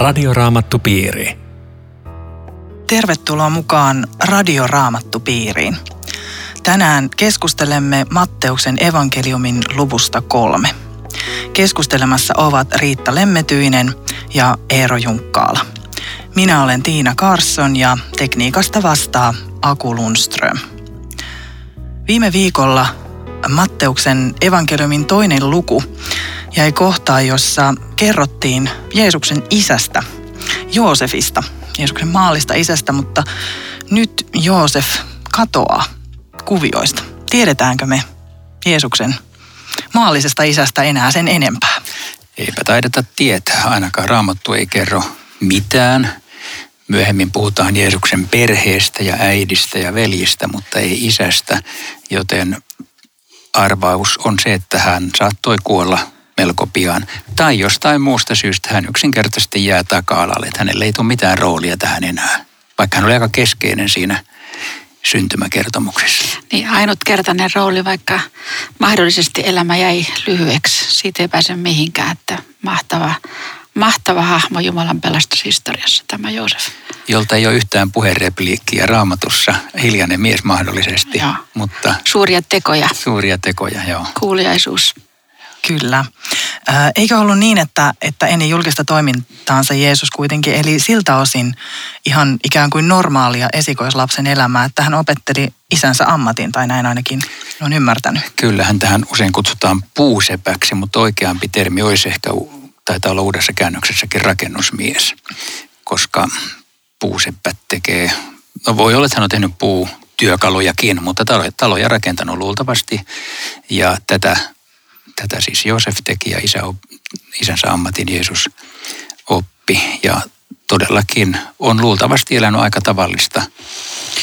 Radioraamattupiiri. Tervetuloa mukaan Radioraamattupiiriin. Tänään keskustelemme Matteuksen evankeliumin luvusta kolme. Keskustelemassa ovat Riitta Lemmetyinen ja Eero Junkkaala. Minä olen Tiina Karsson ja tekniikasta vastaa Aku Lundström. Viime viikolla Matteuksen evankeliumin toinen luku jäi kohtaan, jossa kerrottiin Jeesuksen isästä, Joosefista, Jeesuksen maallista isästä, mutta nyt Joosef katoaa kuvioista. Tiedetäänkö me Jeesuksen maallisesta isästä enää sen enempää? Eipä taideta tietää, ainakaan Raamattu ei kerro mitään. Myöhemmin puhutaan Jeesuksen perheestä ja äidistä ja veljistä, mutta ei isästä, joten arvaus on se, että hän saattoi kuolla melko pian. Tai jostain muusta syystä hän yksinkertaisesti jää taka-alalle, että hänelle ei tule mitään roolia tähän enää. Vaikka hän oli aika keskeinen siinä syntymäkertomuksessa. Niin ainutkertainen rooli, vaikka mahdollisesti elämä jäi lyhyeksi. Siitä ei pääse mihinkään, että mahtava, mahtava hahmo Jumalan pelastushistoriassa tämä Joosef. Jolta ei ole yhtään puherepliikkiä raamatussa, hiljainen mies mahdollisesti, Joo. mutta Suuria tekoja, suuria tekoja, joo. kuuliaisuus. Kyllä. Eikö ollut niin, että, että ennen julkista toimintaansa Jeesus kuitenkin eli siltä osin ihan ikään kuin normaalia esikoislapsen elämää, että hän opetteli isänsä ammatin, tai näin ainakin on ymmärtänyt. Kyllähän tähän usein kutsutaan puusepäksi, mutta oikeampi termi olisi ehkä, taitaa olla uudessa käännöksessäkin rakennusmies, koska puuseppät tekee, no voi olla, että hän on tehnyt puutyökalujakin, mutta talo- taloja rakentanut luultavasti ja tätä, tätä siis Joosef teki ja isä, isänsä ammatin Jeesus oppi ja todellakin on luultavasti elänyt aika tavallista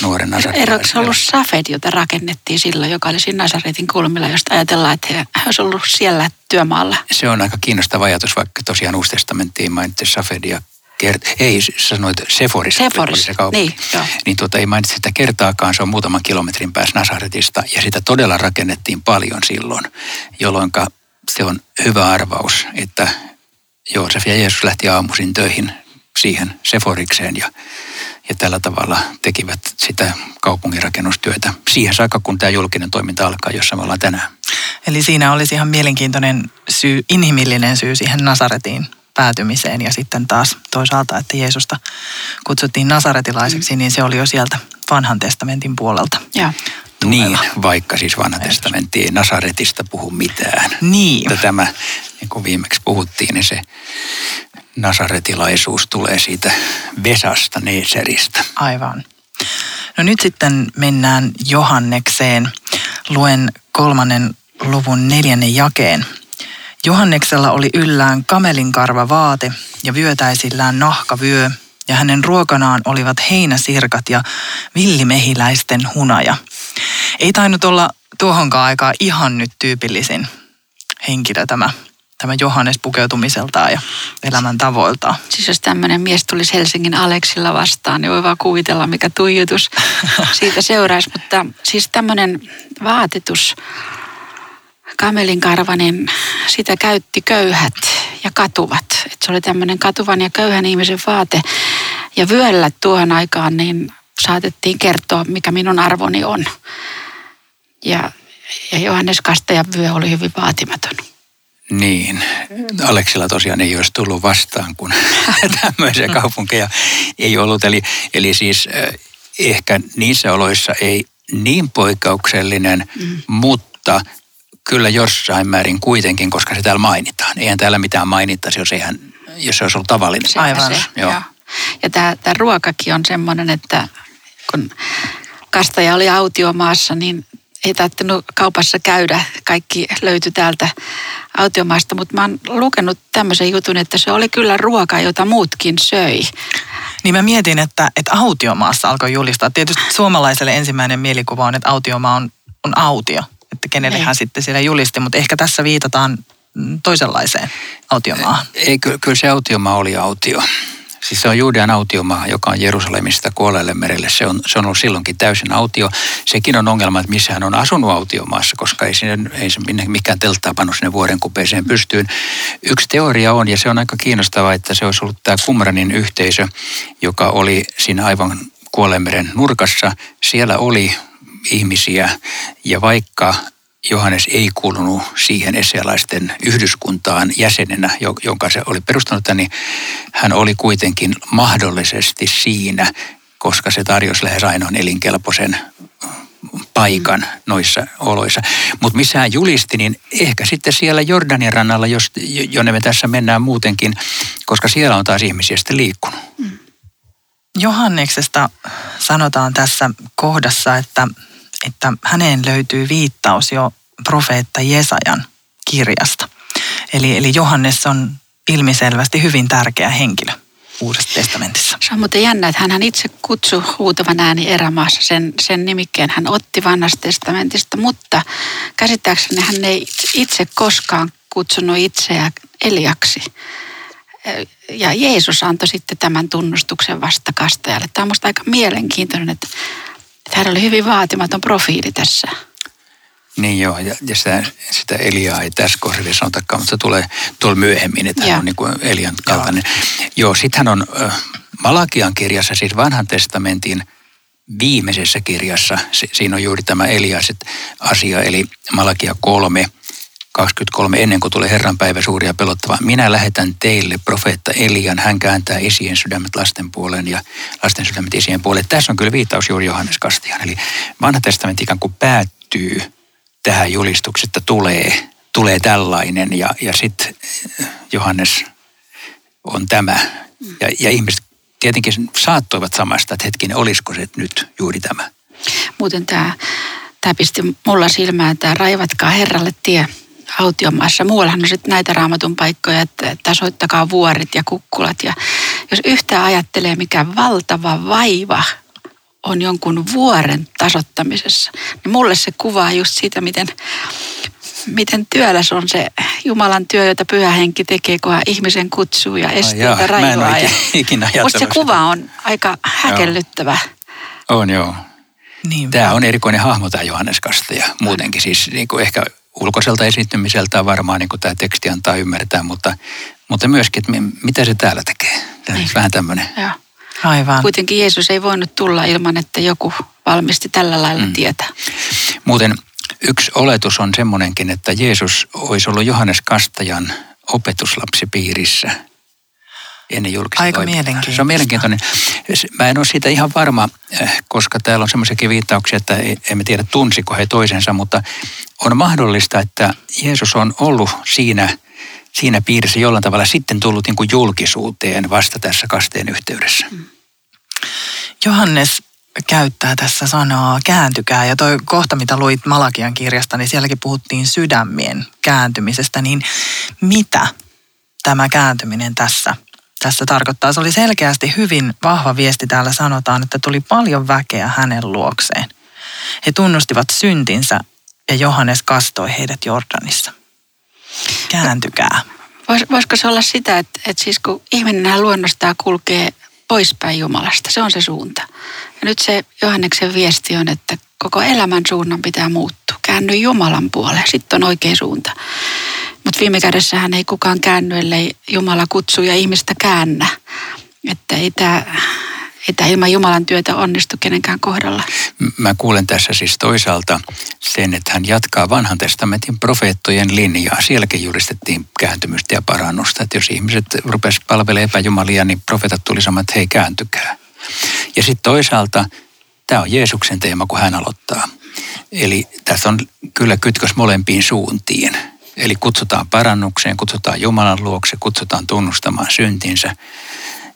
nuoren Eikö se ollut Safed, jota rakennettiin silloin, joka oli siinä Nasaretin kulmilla, josta ajatellaan, että hän olisi ollut siellä työmaalla. Se on aika kiinnostava ajatus, vaikka tosiaan Uusi testamenttiin mainitsi Safedia. Kert- ei, sanoit Seforis. Seforis, se kaupunki. niin, joo. Niin tuota, ei mainitsi sitä kertaakaan, se on muutaman kilometrin päässä Nasaretista. Ja sitä todella rakennettiin paljon silloin, jolloin se on hyvä arvaus, että Joosef ja Jeesus lähti aamuisin töihin siihen Seforikseen ja, ja tällä tavalla tekivät sitä kaupunginrakennustyötä siihen saakka, kun tämä julkinen toiminta alkaa, jossa me ollaan tänään. Eli siinä olisi ihan mielenkiintoinen syy, inhimillinen syy siihen Nasaretiin päätymiseen ja sitten taas toisaalta, että Jeesusta kutsuttiin nasaretilaiseksi, niin se oli jo sieltä vanhan testamentin puolelta. Joo. Niin, vaikka siis vanha testamentti ei Nasaretista puhu mitään. Niin. Mutta tämä, niin kuin viimeksi puhuttiin, niin se nasaretilaisuus tulee siitä Vesasta, Neeseristä. Aivan. No nyt sitten mennään Johannekseen. Luen kolmannen luvun neljännen jakeen. Johanneksella oli yllään kamelinkarva vaate ja vyötäisillään nahkavyö, ja hänen ruokanaan olivat heinäsirkat ja villimehiläisten hunaja. Ei tainnut olla tuohonkaan aikaa ihan nyt tyypillisin henkilö tämä, tämä Johannes pukeutumiseltaan ja elämäntavoiltaan. Siis jos tämmöinen mies tulisi Helsingin Aleksilla vastaan, niin voi vaan kuvitella, mikä tuijotus siitä seuraisi. Mutta siis tämmöinen vaatetus, kamelin karva, niin sitä käytti köyhät ja katuvat. Et se oli tämmöinen katuvan ja köyhän ihmisen vaate. Ja vyöllä tuohon aikaan niin saatettiin kertoa, mikä minun arvoni on. Ja, ja Johannes Kastajan vyö oli hyvin vaatimaton. Niin, Aleksilla tosiaan ei olisi tullut vastaan, kun tämmöisiä kaupunkeja ei ollut. Eli, eli siis ehkä niissä oloissa ei niin poikkeuksellinen, mm. mutta kyllä jossain määrin kuitenkin, koska se täällä mainitaan. Eihän täällä mitään mainittaisi, jos, eihän, jos se olisi ollut tavallinen. Aivan, Se, joo. joo. Ja tämä, tämä ruokakin on semmoinen, että kun kastaja oli autiomaassa, niin ei tarvinnut kaupassa käydä. Kaikki löytyi täältä autiomaasta, mutta mä oon lukenut tämmöisen jutun, että se oli kyllä ruoka, jota muutkin söi. Niin mä mietin, että, että autiomaassa alkoi julistaa. Tietysti suomalaiselle ensimmäinen mielikuva on, että autiomaa on, on autio. Että kenelle Ei. hän sitten siellä julisti, mutta ehkä tässä viitataan mm, toisenlaiseen autiomaahan. Ei, kyllä, kyllä se autiomaa oli autio. Siis se on Juudean autiomaa, joka on Jerusalemista kuolleelle merelle. Se on, se on ollut silloinkin täysin autio. Sekin on ongelma, että missä hän on asunut autiomaassa, koska ei, sinne, ei se mikään telttaa pannut sinne vuoden kupeeseen pystyyn. Yksi teoria on, ja se on aika kiinnostavaa, että se olisi ollut tämä Qumranin yhteisö, joka oli siinä aivan kuolleemeren nurkassa. Siellä oli ihmisiä, ja vaikka Johannes ei kuulunut siihen esialaisten yhdyskuntaan jäsenenä, jonka se oli perustanut, niin hän oli kuitenkin mahdollisesti siinä, koska se tarjosi lähes ainoan elinkelpoisen paikan noissa oloissa. Mutta missä hän julisti, niin ehkä sitten siellä Jordanin rannalla, jos, jonne me tässä mennään muutenkin, koska siellä on taas ihmisiä sitten liikkunut. Mm. Johanneksesta sanotaan tässä kohdassa, että että häneen löytyy viittaus jo profeetta Jesajan kirjasta. Eli, eli Johannes on ilmiselvästi hyvin tärkeä henkilö Uudessa testamentissa. Se on muuten jännä, että hän itse kutsui huutavan ääni erämaassa. Sen, sen nimikkeen hän otti vanhasta testamentista, mutta käsittääkseni hän ei itse koskaan kutsunut itseään Eliaksi. Ja Jeesus antoi sitten tämän tunnustuksen vasta kastajalle. Tämä on minusta aika mielenkiintoinen, että että hän oli hyvin vaatimaton profiili tässä. Niin joo, ja, ja sitä, sitä Eliaa ei tässä kohdassa sanotakaan, mutta se tulee tuolla myöhemmin, että hän on niin kuin Elian kaltainen. Joo, joo sitten hän on äh, Malakian kirjassa, siis vanhan testamentin viimeisessä kirjassa, siinä on juuri tämä Eliaset asia, eli Malakia kolme, 23 ennen kuin tulee Herran päivä suuri ja pelottava. Minä lähetän teille profeetta Elian. Hän kääntää isien sydämet lasten puoleen ja lasten sydämet isien puoleen. Tässä on kyllä viittaus juuri Johannes Kastian. Eli vanha testamentti ikään kuin päättyy tähän julistuksesta tulee, tulee tällainen ja, ja sitten Johannes on tämä. Ja, ja ihmiset tietenkin saattoivat samasta, että hetkinen, olisiko se nyt juuri tämä. Muuten tämä, tämä pisti mulla silmään, tämä raivatkaa Herralle tie autiomaassa. Muuallahan on sitten näitä raamatun paikkoja, että tasoittakaa vuoret ja kukkulat. Ja jos yhtään ajattelee, mikä valtava vaiva on jonkun vuoren tasottamisessa, niin mulle se kuvaa just siitä, miten, miten työläs on se Jumalan työ, jota pyhä henki tekee, kun ihmisen kutsuu ja esteitä rajoaa. Ja Musta se kuva on aika häkellyttävä. Joo. On joo. Niin, tämä on erikoinen hahmo tämä Johannes Kastaja muutenkin. Siis niin kuin ehkä ulkoiselta esiintymiseltä varmaan niin kuin tämä teksti antaa ymmärtää, mutta, mutta myöskin, että mitä se täällä tekee. Tämä niin. Vähän tämmöinen. Joo. Aivan. Kuitenkin Jeesus ei voinut tulla ilman, että joku valmisti tällä lailla mm. tietä. Muuten yksi oletus on semmoinenkin, että Jeesus olisi ollut Johannes Kastajan opetuslapsipiirissä ennen julkista Aika mielenkiintoista. Se on mielenkiintoinen. Mä en ole siitä ihan varma, eh, koska täällä on semmoisia viittauksia, että emme tiedä tunsiko he toisensa, mutta on mahdollista, että Jeesus on ollut siinä, siinä piirissä jollain tavalla sitten tullut niin kuin julkisuuteen vasta tässä kasteen yhteydessä. Mm. Johannes käyttää tässä sanaa kääntykää ja toi kohta, mitä luit Malakian kirjasta, niin sielläkin puhuttiin sydämien kääntymisestä, niin mitä tämä kääntyminen tässä tässä tarkoittaa. Se oli selkeästi hyvin vahva viesti täällä sanotaan, että tuli paljon väkeä hänen luokseen. He tunnustivat syntinsä ja Johannes kastoi heidät Jordanissa. Kääntykää. Vois, voisiko se olla sitä, että, että siis kun ihminen luonnostaan kulkee poispäin Jumalasta, se on se suunta. Ja nyt se Johanneksen viesti on, että koko elämän suunnan pitää muuttua. Käänny Jumalan puoleen, sitten on oikea suunta. Mutta viime kädessähän ei kukaan käänny, ellei Jumala kutsu ja ihmistä käännä. Että ei tämä ei tämä ilman Jumalan työtä onnistu kenenkään kohdalla. Mä kuulen tässä siis toisaalta sen, että hän jatkaa vanhan testamentin profeettojen linjaa. Sielläkin julistettiin kääntymystä ja parannusta. Että jos ihmiset rupesivat palvelemaan epäjumalia, niin profeetat tuli saman, että hei kääntykää. Ja sitten toisaalta tämä on Jeesuksen teema, kun hän aloittaa. Eli tässä on kyllä kytkös molempiin suuntiin. Eli kutsutaan parannukseen, kutsutaan Jumalan luokse, kutsutaan tunnustamaan syntinsä.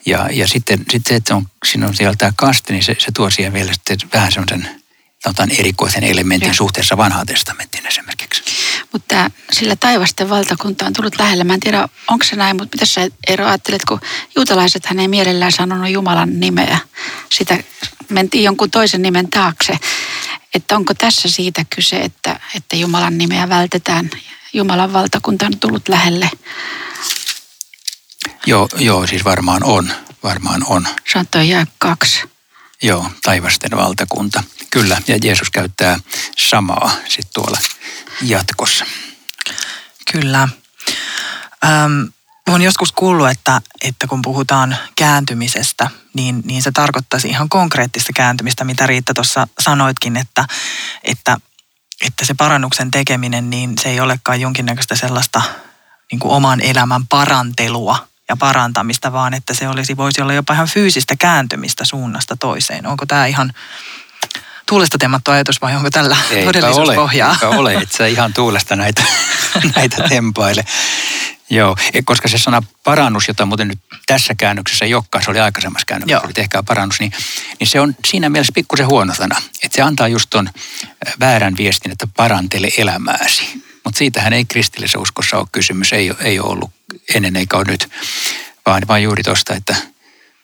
Ja, ja sitten, sitten se, että on, siinä on siellä tämä kaste, niin se, se tuo siihen vielä sitten vähän semmoisen sanotaan erikoisen elementin ja. suhteessa vanhaan testamenttiin esimerkiksi. Mutta sillä taivasten valtakunta on tullut lähelle. Mä en tiedä, onko se näin, mutta mitä sä Eero ajattelet, kun juutalaiset hän ei mielellään sanonut Jumalan nimeä. Sitä mentiin jonkun toisen nimen taakse. Että onko tässä siitä kyse, että, että Jumalan nimeä vältetään Jumalan valtakunta on tullut lähelle. Joo, joo, siis varmaan on. Varmaan on. Tuo jää kaksi. Joo, taivasten valtakunta. Kyllä, ja Jeesus käyttää samaa sitten tuolla jatkossa. Kyllä. Ähm, olen joskus kuullut, että, että kun puhutaan kääntymisestä, niin, niin se tarkoittaisi ihan konkreettista kääntymistä, mitä Riitta tuossa sanoitkin, että, että, että se parannuksen tekeminen, niin se ei olekaan jonkinnäköistä sellaista niin kuin oman elämän parantelua ja parantamista, vaan että se olisi, voisi olla jopa ihan fyysistä kääntymistä suunnasta toiseen. Onko tämä ihan tuulesta temmattu ajatus vai onko tällä Eipä todellisuuspohjaa? Ole, eipä ole, sä ihan tuulesta näitä, näitä tempaile. Joo, e, koska se sana parannus, jota muuten nyt tässä käännöksessä ei olekaan, se oli aikaisemmassa käännöksessä, oli tehkää parannus, niin, niin se on siinä mielessä pikkusen huono sana. Että se antaa just ton väärän viestin, että parantele elämääsi. Mutta siitähän ei kristillisessä uskossa ole kysymys, ei, ei ole ollut ennen eikä ole nyt, vaan, vaan juuri tuosta, että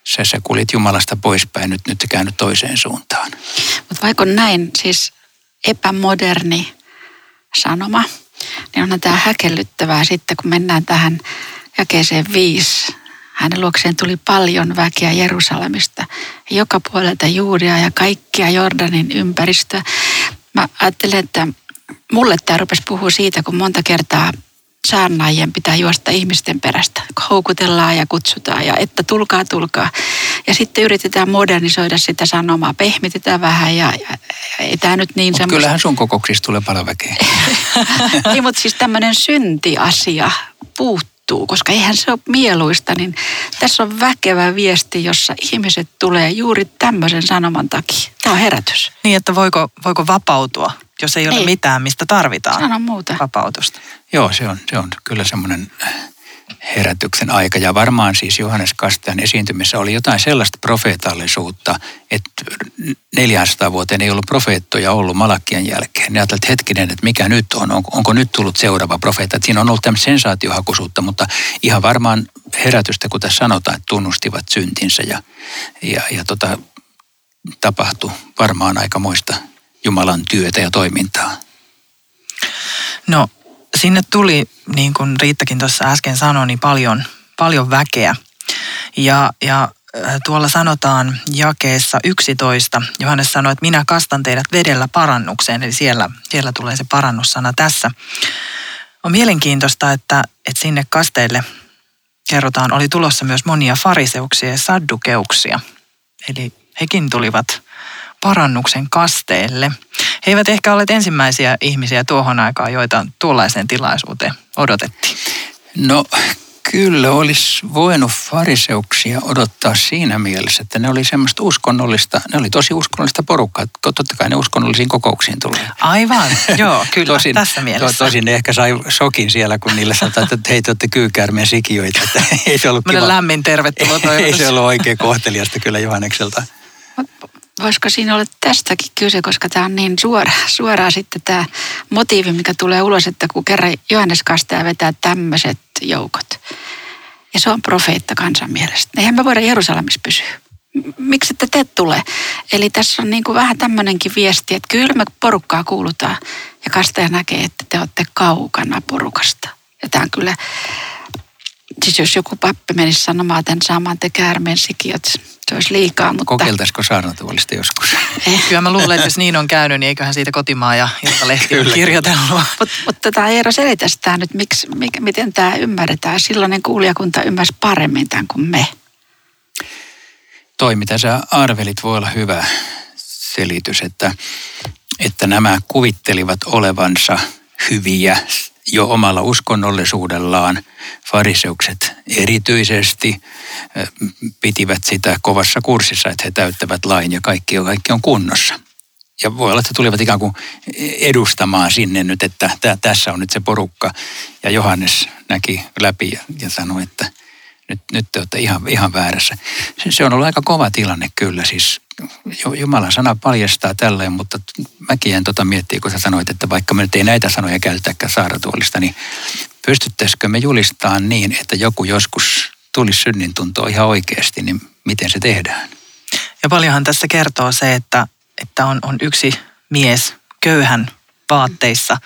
sä, sä kulit Jumalasta poispäin, nyt, nyt käännyt toiseen suuntaan. Mutta vaikka näin, siis epämoderni sanoma, niin onhan tämä häkellyttävää sitten, kun mennään tähän jakeeseen viisi. Hänen luokseen tuli paljon väkeä Jerusalemista, joka puolelta Juudia ja kaikkia Jordanin ympäristöä. Mä ajattelen, että mulle tämä rupesi puhua siitä, kun monta kertaa saarnaajien pitää juosta ihmisten perästä. Houkutellaan ja kutsutaan ja että tulkaa, tulkaa. Ja sitten yritetään modernisoida sitä sanomaa, pehmitetään vähän ja, ja, ja ei tämä nyt niin semmoista. Kyllähän sun kokouksista tulee paljon väkeä. niin, mutta siis tämmöinen syntiasia puuttuu, koska eihän se ole mieluista, niin tässä on väkevä viesti, jossa ihmiset tulee juuri tämmöisen sanoman takia. Tämä on herätys. Niin, että voiko, voiko vapautua, jos ei ole ei. mitään, mistä tarvitaan Sano muuta. vapautusta. Joo, se on, se on kyllä semmoinen herätyksen aika. Ja varmaan siis Johannes Kastajan esiintymissä oli jotain sellaista profeetallisuutta, että 400 vuoteen ei ollut profeettoja ollut Malakian jälkeen. Ne ajattelit, että hetkinen, että mikä nyt on, onko, onko nyt tullut seuraava profeetta. Että siinä on ollut tämmöistä sensaatiohakuisuutta, mutta ihan varmaan herätystä, kun tässä sanotaan, että tunnustivat syntinsä ja, ja, ja tota, tapahtui varmaan aikamoista Jumalan työtä ja toimintaa. No sinne tuli, niin kuin Riittakin tuossa äsken sanoi, niin paljon, paljon väkeä. Ja, ja tuolla sanotaan jakeessa 11, Johannes sanoi, että minä kastan teidät vedellä parannukseen, eli siellä, siellä tulee se parannussana tässä. On mielenkiintoista, että, että sinne kasteille kerrotaan, oli tulossa myös monia fariseuksia ja saddukeuksia. Eli hekin tulivat parannuksen kasteelle. He eivät ehkä olleet ensimmäisiä ihmisiä tuohon aikaan, joita tuollaiseen tilaisuuteen odotettiin. No kyllä olisi voinut fariseuksia odottaa siinä mielessä, että ne oli semmoista uskonnollista, ne oli tosi uskonnollista porukkaa. Totta kai ne uskonnollisiin kokouksiin tulee. Aivan, joo, kyllä, tosin, tässä mielessä. To, tosin ne ehkä sai sokin siellä, kun niille sanotaan, että hei, te olette kyykäärmeen sikiöitä. Että ei se ollut kiva. lämmin tervetuloa ei se ollut oikein kohteliasta kyllä Johannekselta voisiko siinä olla tästäkin kyse, koska tämä on niin suora, suoraan sitten tämä motiivi, mikä tulee ulos, että kun kerran Johannes Kastaja vetää tämmöiset joukot. Ja se on profeetta kansan mielestä. Eihän me voida Jerusalemissa pysyä. Miksi ette te tule? Eli tässä on niin kuin vähän tämmöinenkin viesti, että kyllä me porukkaa kuulutaan. Ja Kastaja näkee, että te olette kaukana porukasta. Ja tämä on kyllä, siis jos joku pappi menisi sanomaan tämän saman te käärmeen sikiöt, se olisi liikaa. Mutta... Kokeiltaisiko saarnatuolista joskus? Eh. Kyllä mä luulen, että jos niin on käynyt, niin eiköhän siitä kotimaa ja iltalehti on kirjoitellut. Mutta mut tämä Eero selitäisi tämä nyt, miksi, mikä, miten tämä ymmärretään. Silloinen kuulijakunta ymmärsi paremmin tämän kuin me. Toi, mitä sä arvelit, voi olla hyvä selitys, että, että nämä kuvittelivat olevansa hyviä jo omalla uskonnollisuudellaan. Fariseukset erityisesti pitivät sitä kovassa kurssissa, että he täyttävät lain ja kaikki, kaikki on kunnossa. Ja voi olla, että tulivat ikään kuin edustamaan sinne nyt, että tässä on nyt se porukka. Ja Johannes näki läpi ja, ja sanoi, että nyt, nyt te olette ihan, ihan väärässä. Se on ollut aika kova tilanne kyllä. Siis Jumalan sana paljastaa tälleen, mutta mäkin en tota miettiä, kun sä sanoit, että vaikka me nyt ei näitä sanoja käytäkään saaratuolista, niin pystyttäisikö me julistamaan niin, että joku joskus tulisi synnin tuntoa ihan oikeasti, niin miten se tehdään? Ja paljonhan tässä kertoo se, että, että on, on yksi mies, köyhän vaatteissa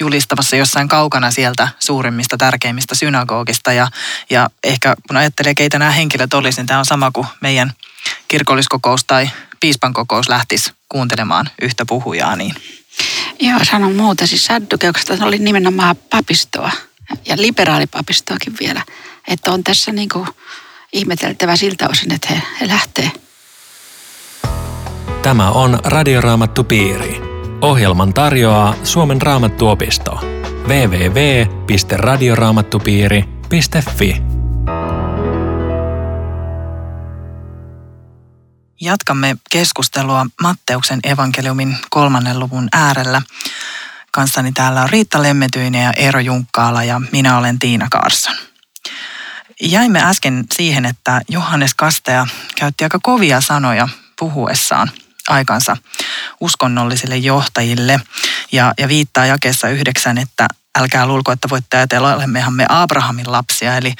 julistamassa jossain kaukana sieltä suurimmista, tärkeimmistä synagogista. Ja, ja ehkä kun ajattelee, keitä nämä henkilöt olisivat, niin tämä on sama kuin meidän kirkolliskokous tai piispan kokous lähtisi kuuntelemaan yhtä puhujaa. Niin. Joo, sanon muuta. Siis saddukeuksesta oli nimenomaan papistoa ja liberaalipapistoakin vielä. Että on tässä niin kuin ihmeteltävä siltä osin, että he, he lähtee. Tämä on Radioraamattu Piiri. Ohjelman tarjoaa Suomen raamattuopisto. www.radioraamattupiiri.fi Jatkamme keskustelua Matteuksen evankeliumin kolmannen luvun äärellä. Kanssani täällä on Riitta Lemmetyinen ja Eero Junkkaala ja minä olen Tiina Karsson. Jäimme äsken siihen, että Johannes Kastaja käytti aika kovia sanoja puhuessaan aikansa uskonnollisille johtajille ja, ja viittaa jakeessa yhdeksän, että älkää luulko, että voitte ajatella, olemmehan me Abrahamin lapsia. Eli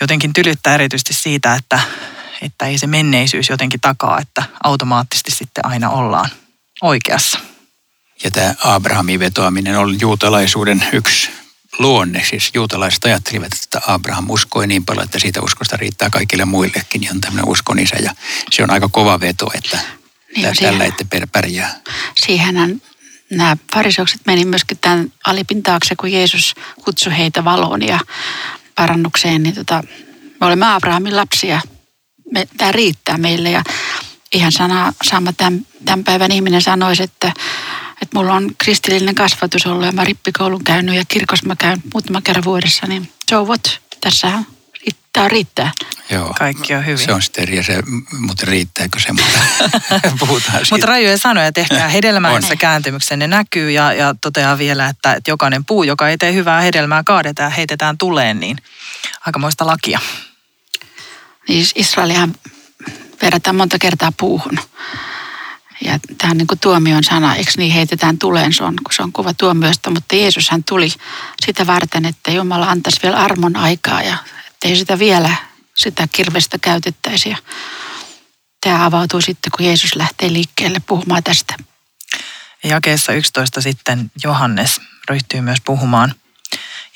jotenkin tylyttää erityisesti siitä, että, että ei se menneisyys jotenkin takaa, että automaattisesti sitten aina ollaan oikeassa. Ja tämä Abrahamin vetoaminen on juutalaisuuden yksi luonne. Siis juutalaiset ajattelivat, että Abraham uskoi niin paljon, että siitä uskosta riittää kaikille muillekin. Ja on tämmöinen uskon isä ja se on aika kova veto, että niin tällä ette pärjää. Siihenhän nämä fariseukset meni myöskin tämän alipin taakse, kun Jeesus kutsui heitä valoon ja parannukseen. Niin tota, me olemme Abrahamin lapsia. Me, tämä riittää meille ja ihan sana, sama tämän, tämän päivän ihminen sanoisi, että että mulla on kristillinen kasvatus ollut ja mä rippikoulun käynyt ja kirkossa mä käyn muutaman kerran vuodessa, niin so what? Tässähän riittää, riittää. Joo. Kaikki on hyvin. Se on sitten eri se, mutta riittääkö se, mutta puhutaan siitä. Mutta rajoja sanoja tehkää hedelmää, jossa kääntymyksenne näkyy ja, ja toteaa vielä, että, että jokainen puu, joka ei tee hyvää hedelmää, kaadetaan ja heitetään tuleen, niin aikamoista lakia. Niin Israelihan verrataan monta kertaa puuhun. Ja tämä on niin kuin tuomion sana, eikö niin heitetään tuleen, se on, se on kuva tuomioista, mutta Jeesus hän tuli sitä varten, että Jumala antaisi vielä armon aikaa ja ettei sitä vielä sitä kirvestä käytettäisi. Tämä avautuu sitten, kun Jeesus lähtee liikkeelle puhumaan tästä. Ja jakeessa 11 sitten Johannes ryhtyy myös puhumaan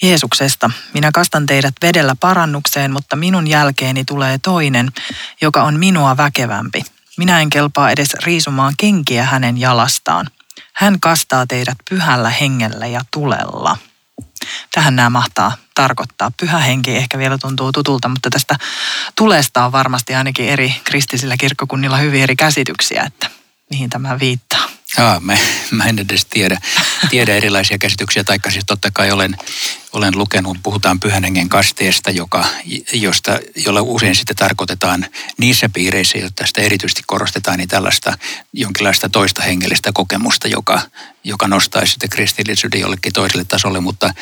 Jeesuksesta. Minä kastan teidät vedellä parannukseen, mutta minun jälkeeni tulee toinen, joka on minua väkevämpi. Minä en kelpaa edes riisumaan kenkiä hänen jalastaan. Hän kastaa teidät pyhällä hengellä ja tulella. Tähän nämä mahtaa tarkoittaa. Pyhä henki ehkä vielä tuntuu tutulta, mutta tästä tulesta on varmasti ainakin eri kristillisillä kirkkokunnilla hyvin eri käsityksiä, että mihin tämä viittaa. Jaa, mä, mä en edes tiedä, tiedä erilaisia käsityksiä, taikka siis totta kai olen, olen lukenut, puhutaan pyhän hengen kasteesta, joka, josta, jolla usein sitten tarkoitetaan niissä piireissä, joita sitä erityisesti korostetaan, niin tällaista jonkinlaista toista hengellistä kokemusta, joka, joka nostaisi sitten kristillisyyden jollekin toiselle tasolle, mutta,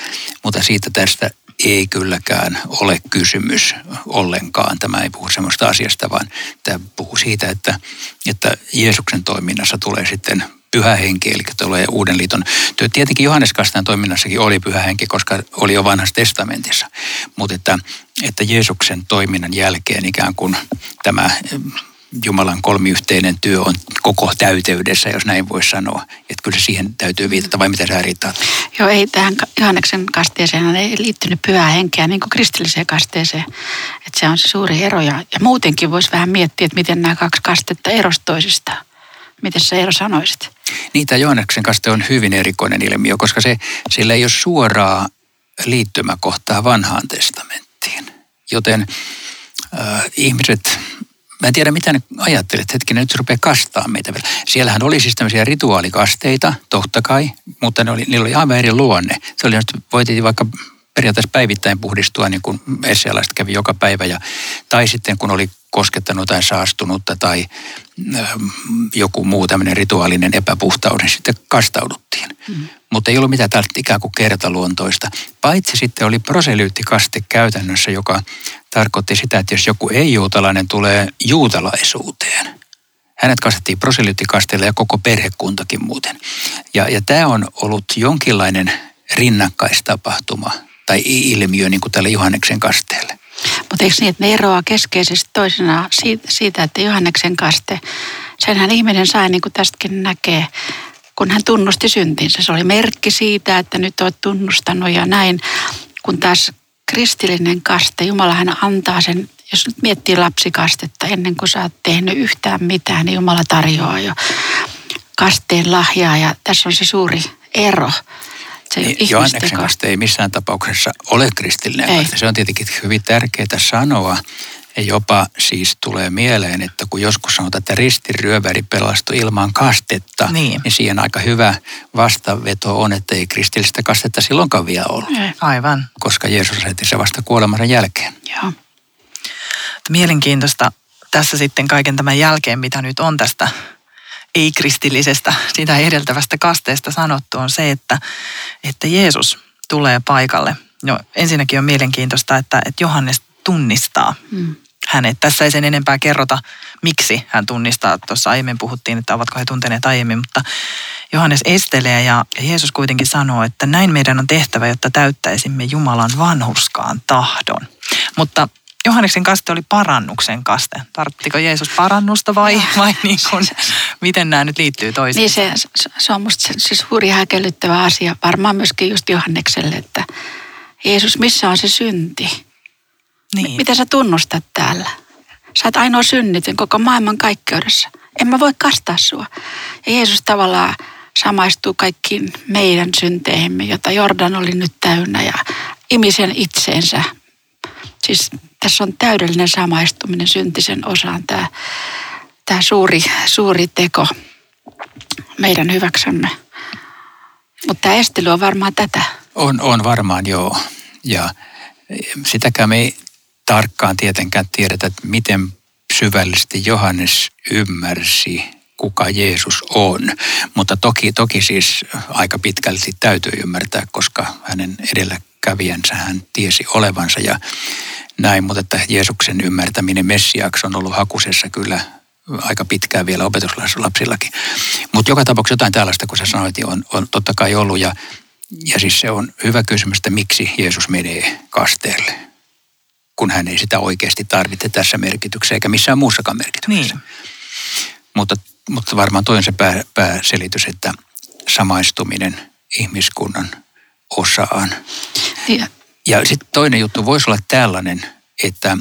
mutta siitä tästä ei kylläkään ole kysymys ollenkaan. Tämä ei puhu semmoista asiasta, vaan tämä puhuu siitä, että, että Jeesuksen toiminnassa tulee sitten pyhä henki, eli tulee uuden liiton. Tietenkin Johannes Kastajan toiminnassakin oli pyhä henki, koska oli jo vanhassa testamentissa. Mutta että, että Jeesuksen toiminnan jälkeen ikään kuin tämä Jumalan kolmiyhteinen työ on koko täyteydessä, jos näin voi sanoa. Että kyllä se siihen täytyy viitata, vai mitä sä riittää? Joo, ei tähän Johanneksen kasteeseen ei liittynyt pyhää henkeä niin kuin kristilliseen kasteeseen. Että se on se suuri ero. Ja, ja muutenkin voisi vähän miettiä, että miten nämä kaksi kastetta erosi toisistaan. Miten sä Eero sanoisit? Tämä Johanneksen kaste on hyvin erikoinen ilmiö, koska se, sillä ei ole suoraa liittymäkohtaa vanhaan testamenttiin. Joten äh, ihmiset mä en tiedä mitä ne ajattelet, hetkinen nyt se rupeaa kastaa meitä vielä. Siellähän oli siis tämmöisiä rituaalikasteita, totta kai, mutta ne oli, niillä oli aivan eri luonne. Se oli, voitiin vaikka periaatteessa päivittäin puhdistua, niin kuin kävi joka päivä. Ja, tai sitten kun oli koskettanut tai saastunutta tai ö, joku muu tämmöinen rituaalinen epäpuhtaus, niin sitten kastauduttiin. Mm. Mutta ei ollut mitään tällaista ikään kuin kertaluontoista. Paitsi sitten oli proselyyttikaste käytännössä, joka tarkoitti sitä, että jos joku ei-juutalainen tulee juutalaisuuteen, hänet kastettiin proselyyttikasteella ja koko perhekuntakin muuten. Ja, ja tämä on ollut jonkinlainen rinnakkaistapahtuma tai ilmiö niin kuin tälle Johanneksen kasteelle. Mutta eikö niin, että ne eroaa keskeisesti toisena siitä, siitä, että Johanneksen kaste, senhän ihminen sai, niin kuin tästäkin näkee, kun hän tunnusti syntinsä. Se oli merkki siitä, että nyt olet tunnustanut ja näin. Kun taas kristillinen kaste, Jumala hän antaa sen, jos nyt miettii lapsikastetta, ennen kuin sä oot tehnyt yhtään mitään, niin Jumala tarjoaa jo kasteen lahjaa ja tässä on se suuri ero. Se Niin, Johanneksen kaste ei missään tapauksessa ole kristillinen Ei. Se on tietenkin hyvin tärkeää sanoa. Ja jopa siis tulee mieleen, että kun joskus sanotaan, että ristiryöväri pelastui ilman kastetta, Niin. niin siihen aika hyvä vastaveto on, että ei kristillistä kastetta silloinkaan vielä ollut, Ei, Aivan. koska Jeesus lähetti se vasta kuolemansa jälkeen. Joo. Mielenkiintoista tässä sitten kaiken tämän jälkeen, mitä nyt on tästä ei-kristillisestä, sitä edeltävästä kasteesta sanottu, on se, että, että Jeesus tulee paikalle. No, ensinnäkin on mielenkiintoista, että, että Johannes tunnistaa Mm. hänet. Tässä ei sen enempää kerrota, miksi hän tunnistaa. Tuossa aiemmin puhuttiin, että ovatko he tunteneet aiemmin, mutta Johannes estelee ja Jeesus kuitenkin sanoo, että näin meidän on tehtävä, jotta täyttäisimme Jumalan vanhurskaan tahdon. Mutta Johanneksen kaste oli parannuksen kaste. Tarttiko Jeesus parannusta vai, vai niin kuin, miten nämä nyt liittyy toisiin? Niin se, se- on musta se, se suuri häkellyttävä asia, varmaan myöskin just Johannekselle, että Jeesus, missä on se synti? niin. Mitä sä tunnustat täällä? Sä oot ainoa synnityn koko maailman kaikkeudessa. En mä voi kastaa sua. Ja Jeesus tavallaan samaistuu kaikkiin meidän synteihimme, jota Jordan oli nyt täynnä ja imi sen itseensä. Siis tässä on täydellinen samaistuminen syntisen osaan tämä, tämä suuri, suuri teko meidän hyväksymme. Mutta tämä estely on varmaan tätä. On, on varmaan joo. Ja sitäkään me ei tarkkaan tietenkään tiedetä, että miten syvällisesti Johannes ymmärsi, kuka Jeesus on. Mutta toki, toki siis aika pitkälti täytyy ymmärtää, koska hänen edelläkävijänsä hän tiesi olevansa ja näin. Mutta että Jeesuksen ymmärtäminen Messiaksi on ollut hakusessa kyllä aika pitkään vielä opetuslapsillakin. Mutta joka tapauksessa jotain tällaista, kun sä sanoit, niin on, on totta kai ollut. Ja, ja siis se on hyvä kysymys, että miksi Jeesus menee kasteelle, kun hän ei sitä oikeasti tarvitse tässä merkityksessä eikä missään muussakaan merkityksessä. Niin. Mutta, mutta varmaan toi on se pää, pääselitys, että samaistuminen ihmiskunnan osaan. Ja, Ja sitten toinen juttu voisi olla tällainen, että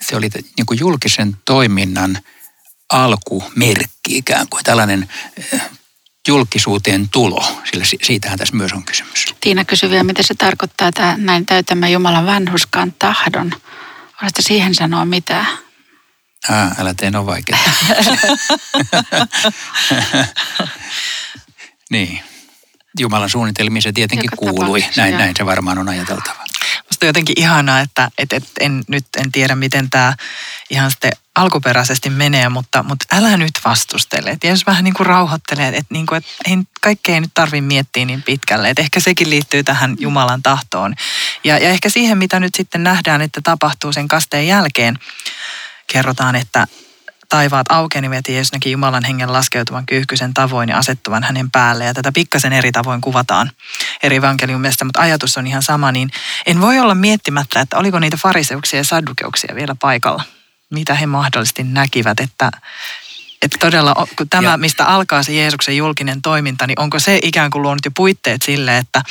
se oli niin kuin julkisen toiminnan alkumerkki ikään kuin, tällainen eh, julkisuuteen tulo, sillä si- siitähän tässä myös on kysymys. Tiina kysyi vielä, mitä se tarkoittaa, että näin täytämme Jumalan vanhuskaan tahdon. Oletko siihen sanoa mitään? Ää, älä tee no vaikeaa. niin. Jumalan suunnitelmiin se tietenkin Joka kuului. Näin, näin se varmaan on ajateltava. Musta jotenkin ihanaa, että et, et en, nyt en tiedä, miten tämä ihan sitten alkuperäisesti menee, mutta, mutta älä nyt vastustele. Et Jeesus vähän niin kuin rauhoittelee, että niin kuin, et ei, kaikkea ei nyt tarvitse miettiä niin pitkälle. Et ehkä sekin liittyy tähän Jumalan tahtoon. Ja, ja ehkä siihen, mitä nyt sitten nähdään, että tapahtuu sen kasteen jälkeen, kerrotaan, että taivaat aukenivat ja Jeesus näki Jumalan hengen laskeutuvan kyyhkysen tavoin ja asettuvan hänen päälle. Ja tätä pikkasen eri tavoin kuvataan eri evankeliumista, mutta ajatus on ihan sama. Niin en voi olla miettimättä, että oliko niitä fariseuksia ja saddukeuksia vielä paikalla. Mitä he mahdollisesti näkivät, että, että todella, kun tämä, Ja- mistä alkaa se Jeesuksen julkinen toiminta, niin onko se ikään kuin luonut jo puitteet sille, että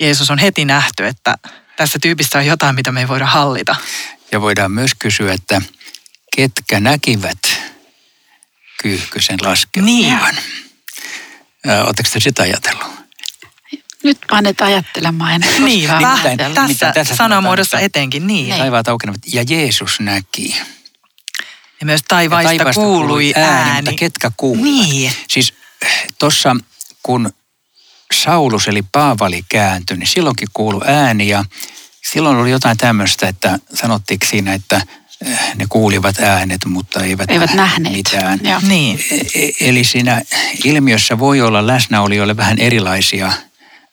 Jeesus on heti nähty, että tässä tyypissä on jotain, mitä me ei voida hallita. Ja voidaan myös kysyä, että ketkä näkivät kyyhkysen laskeutuvan? Niin. Oletteko te sitä ajatellut? Nyt panet ajattelemaan koskaan Niin, vähän ajatella. tässä, nimittäin tässä sanamuodossa etenkin, niin. Niin. Taivaat aukenevat ja Jeesus näki. Ja myös Ja taivaista, taivaasta kuului ääni. mutta ketkä kuulivat? Niin. Siis tuossa kun Saulus eli Paavali kääntyi, niin silloinkin kuului ääni ja silloin oli jotain tämmöistä, että sanottiinko siinä, että eh, ne kuulivat äänet, mutta eivät, Eivät nähneet. mitään. Niin. E- e- Eli siinä ilmiössä voi olla läsnäolijoille vähän erilaisia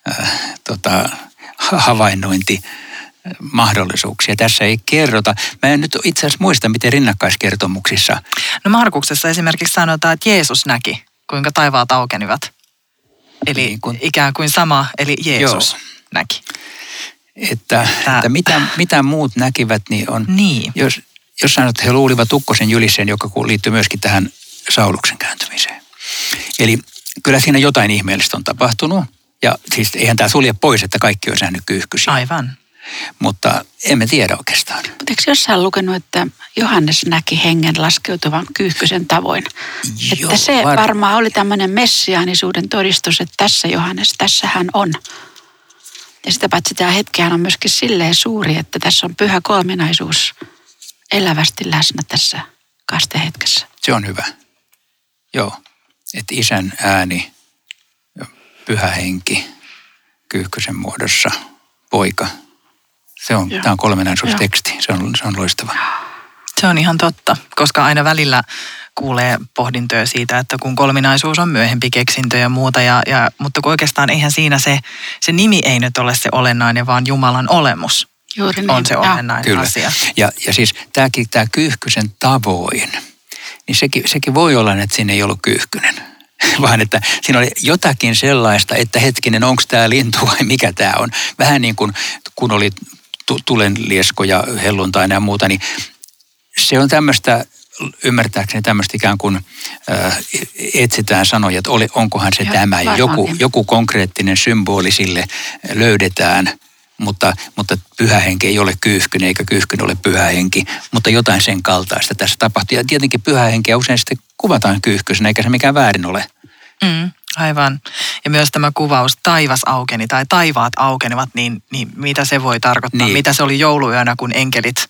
äh, tota, ha- havainnointi mahdollisuuksia. Tässä ei kerrota. Mä en nyt itse asiassa muista, miten rinnakkaiskertomuksissa No Markuksessa esimerkiksi sanotaan, että Jeesus näki, kuinka taivaat aukenivat. Eli Niin kun- ikään kuin sama, eli Jeesus Joo. näki. että, Tää- että mitä, mitä muut näkivät, niin on, Niin. jos, jos sanot, että he luulivat ukkosen jyliseen, joka ku- liittyy myöskin tähän Sauluksen kääntymiseen. Eli kyllä siinä jotain ihmeellistä on tapahtunut. Ja siis eihän tämä sulje pois, että kaikki on nähnyt kyyhkysiä. Aivan. Mutta emme tiedä oikeastaan. Mutta eikö jossain lukenut, että Johannes näki hengen laskeutuvan kyyhkysen tavoin? Joo, että se var- varmaan oli tämmöinen messiaanisuuden todistus, että tässä Johannes, tässä hän on. Ja sitä paitsi tämä hetkihän on myöskin silleen suuri, että tässä on pyhä kolminaisuus elävästi läsnä tässä kastehetkessä. Se on hyvä. Joo. Että isän ääni, pyhä henki, kyyhkysen muodossa, poika. Se on, Joo. tämä on kolmenaisuusteksti. Se on, se on loistava. Se on ihan totta, koska aina välillä kuulee pohdintoja siitä, että kun kolminaisuus on myöhempi keksintö ja muuta, ja, ja, mutta kun oikeastaan eihän siinä se, se nimi ei nyt ole se olennainen, vaan Jumalan olemus Juuri niin. on se olennainen Kyllä. asia. Ja, ja siis tämäkin, tämä kyyhkysen tavoin, niin sekin, sekin voi olla, että siinä ei ollut kyyhkynen. Vaan että siinä oli jotakin sellaista, että hetkinen, onko tämä lintu vai mikä tämä on. Vähän niin kuin kun oli tu- tulenliesko ja helluntaina ja muuta, niin se on tämmöistä, ymmärtääkseni tämmöistä ikään kuin äh, etsitään sanoja, että oli, onkohan se Joo, tämä. Ja joku, varmaankin. joku konkreettinen symboli sille löydetään, mutta, mutta pyhä henki ei ole kyyhkynen eikä kyyhkynen ole pyhä henki, mutta jotain sen kaltaista tässä tapahtuu. Ja tietenkin pyhä henkeä usein sitten kuvataan kyyhkysenä, eikä se mikään väärin ole. Mm, aivan. Ja myös tämä kuvaus taivas aukeni tai taivaat aukenivat, niin, niin mitä se voi tarkoittaa? Niin. Mitä se oli jouluyönä, kun enkelit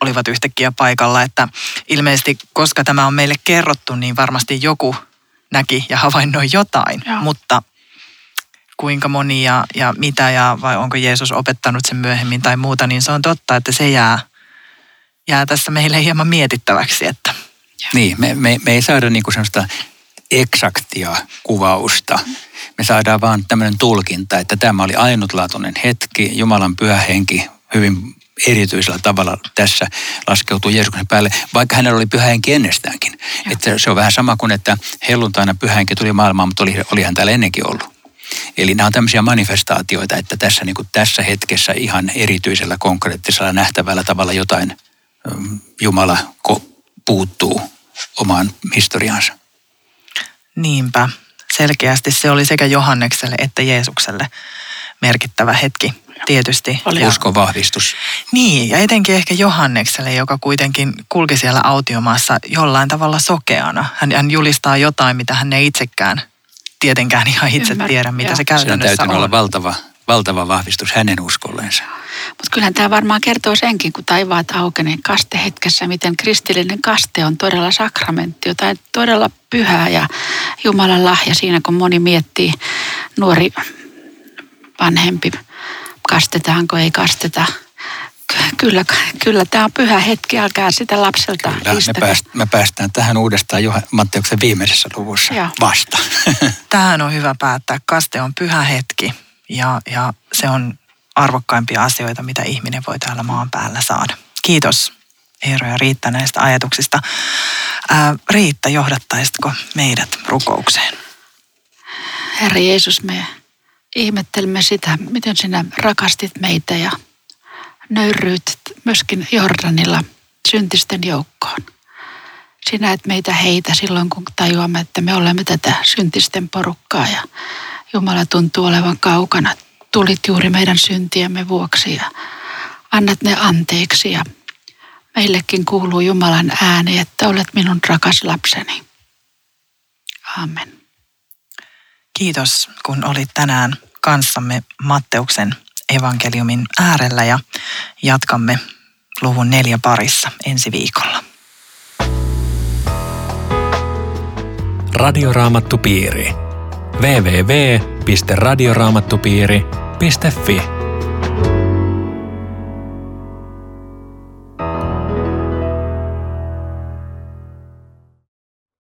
olivat yhtäkkiä paikalla? Että ilmeisesti, koska tämä on meille kerrottu, niin varmasti joku näki ja havainnoi jotain. Joo. Mutta kuinka moni ja, ja mitä ja vai onko Jeesus opettanut sen myöhemmin tai muuta, niin se on totta, että se jää, jää tässä meille hieman mietittäväksi, että Niin, me, me, me ei saada niinku semmoista eksaktia kuvausta. Me saadaan vaan tämmöinen tulkinta, että tämä oli ainutlaatuinen hetki, Jumalan pyhä henki hyvin erityisellä tavalla tässä laskeutuu Jeesuksen päälle, vaikka hänellä oli pyhä henki ennestäänkin. Että se on vähän sama kuin, että helluntaina pyhä henki tuli maailmaan, mutta oli, oli hän täällä ennenkin ollut. Eli nämä on tämmöisiä manifestaatioita, että tässä, niin kuin tässä hetkessä ihan erityisellä konkreettisella nähtävällä tavalla jotain mm, Jumala ko- puuttuu omaan historiaansa. Niinpä. Selkeästi se oli sekä Johannekselle että Jeesukselle merkittävä hetki tietysti. Uskon vahvistus. niin, ja etenkin ehkä Johannekselle, joka kuitenkin kulki siellä autiomaassa jollain tavalla sokeana. Hän, hän julistaa jotain, mitä hän ei itsekään tietenkään ihan itse Ymmärrän, tiedä, mitä joo. se Se on käytännössä täytynyt on. olla valtava, valtava vahvistus hänen uskollensa. Mutta kyllähän tämä varmaan kertoo senkin, kun taivaat aukeneen kastehetkessä, miten kristillinen kaste on todella sakramentti, jotain todella pyhää ja Jumalan lahja siinä, kun moni miettii nuori vanhempi, kastetaanko, ei kasteta. Ky- Kyllä, kyllä tämä on pyhä hetki, älkää sitä lapselta Kyllä, me, pääst, me päästään tähän uudestaan Johan, Matteuksen viimeisessä luvussa Joo. vasta. Tähän on hyvä päättää. Kaste on pyhä hetki ja, ja se on arvokkaimpia asioita, mitä ihminen voi täällä maan päällä saada. Kiitos Eero ja Riitta näistä ajatuksista. Ää, Riitta, johdattaisitko meidät rukoukseen? Herra Jeesus, me ihmettelemme sitä, miten sinä rakastit meitä ja nöyryyt myöskin Jordanilla syntisten joukkoon. Sinä et meitä heitä silloin, kun tajuamme, että me olemme tätä syntisten porukkaa ja Jumala tuntuu olevan kaukana. Tulit juuri meidän syntiemme vuoksi ja annat ne anteeksi ja meillekin kuuluu Jumalan ääni, että olet minun rakas lapseni. Amen. Kiitos, kun olit tänään kanssamme Matteuksen evankeliumin äärellä ja jatkamme luvun neljä parissa ensi viikolla. Radioraamattupiiri. www.radioraamattupiiri.fi